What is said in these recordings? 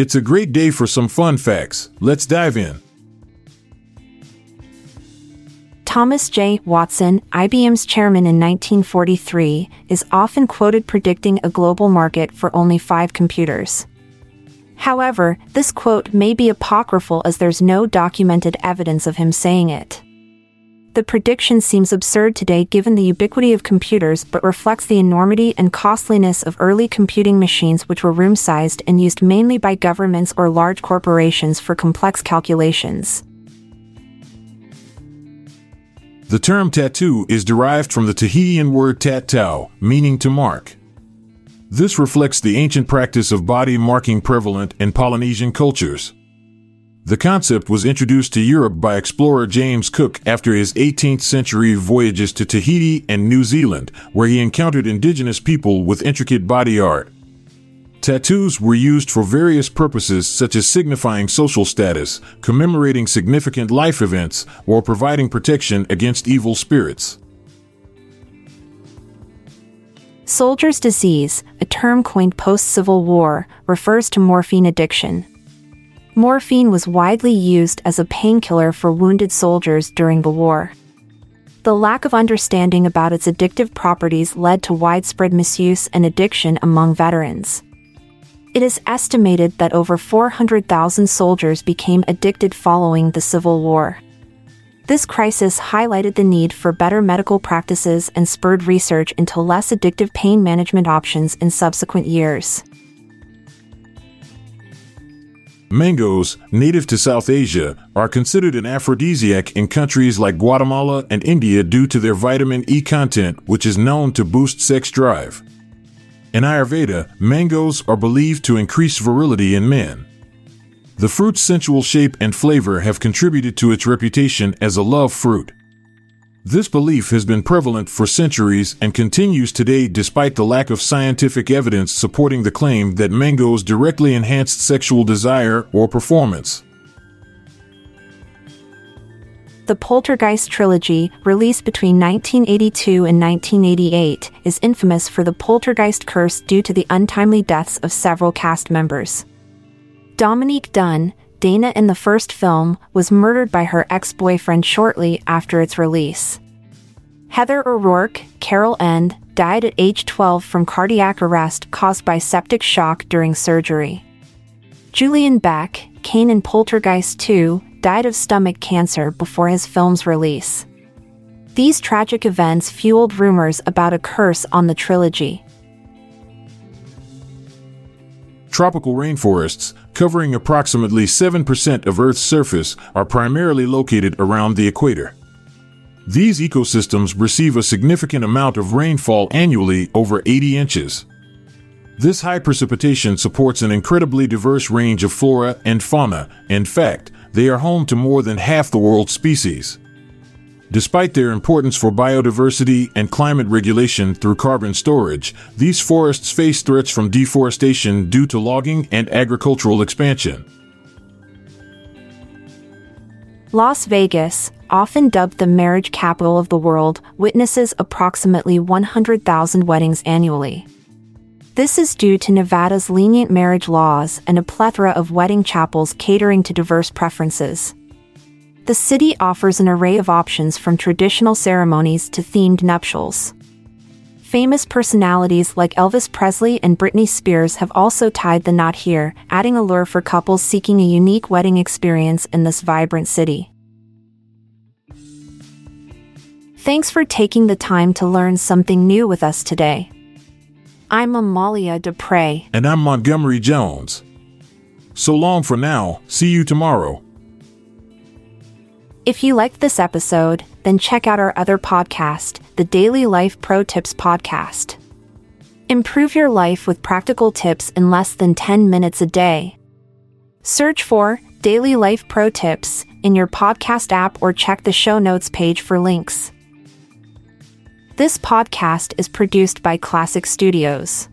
It's a great day for some fun facts. Let's dive in. Thomas J. Watson, IBM's chairman in 1943, is often quoted predicting a global market for only five computers. However, this quote may be apocryphal as there's no documented evidence of him saying it. The prediction seems absurd today given the ubiquity of computers but reflects the enormity and costliness of early computing machines which were room sized and used mainly by governments or large corporations for complex calculations. The term tattoo is derived from the Tahitian word tattau, meaning to mark. This reflects the ancient practice of body marking prevalent in Polynesian cultures. The concept was introduced to Europe by explorer James Cook after his 18th century voyages to Tahiti and New Zealand, where he encountered indigenous people with intricate body art. Tattoos were used for various purposes such as signifying social status, commemorating significant life events, or providing protection against evil spirits. Soldier's disease, a term coined post Civil War, refers to morphine addiction. Morphine was widely used as a painkiller for wounded soldiers during the war. The lack of understanding about its addictive properties led to widespread misuse and addiction among veterans. It is estimated that over 400,000 soldiers became addicted following the Civil War. This crisis highlighted the need for better medical practices and spurred research into less addictive pain management options in subsequent years. Mangoes, native to South Asia, are considered an aphrodisiac in countries like Guatemala and India due to their vitamin E content, which is known to boost sex drive. In Ayurveda, mangoes are believed to increase virility in men. The fruit's sensual shape and flavor have contributed to its reputation as a love fruit. This belief has been prevalent for centuries and continues today despite the lack of scientific evidence supporting the claim that mangoes directly enhanced sexual desire or performance. The Poltergeist trilogy, released between 1982 and 1988, is infamous for the poltergeist curse due to the untimely deaths of several cast members. Dominique Dunne, Dana in the first film was murdered by her ex boyfriend shortly after its release. Heather O'Rourke, Carol Anne, died at age 12 from cardiac arrest caused by septic shock during surgery. Julian Beck, Kane in Poltergeist 2, died of stomach cancer before his film's release. These tragic events fueled rumors about a curse on the trilogy. Tropical rainforests, covering approximately 7% of Earth's surface, are primarily located around the equator. These ecosystems receive a significant amount of rainfall annually, over 80 inches. This high precipitation supports an incredibly diverse range of flora and fauna. In fact, they are home to more than half the world's species. Despite their importance for biodiversity and climate regulation through carbon storage, these forests face threats from deforestation due to logging and agricultural expansion. Las Vegas, often dubbed the marriage capital of the world, witnesses approximately 100,000 weddings annually. This is due to Nevada's lenient marriage laws and a plethora of wedding chapels catering to diverse preferences. The city offers an array of options from traditional ceremonies to themed nuptials. Famous personalities like Elvis Presley and Britney Spears have also tied the knot here, adding allure for couples seeking a unique wedding experience in this vibrant city. Thanks for taking the time to learn something new with us today. I'm Amalia Dupre. And I'm Montgomery Jones. So long for now, see you tomorrow. If you liked this episode, then check out our other podcast, the Daily Life Pro Tips Podcast. Improve your life with practical tips in less than 10 minutes a day. Search for Daily Life Pro Tips in your podcast app or check the show notes page for links. This podcast is produced by Klassic Studios.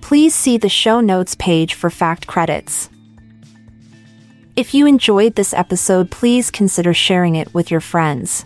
Please see the show notes page for fact credits. If you enjoyed this episode, please consider sharing it with your friends.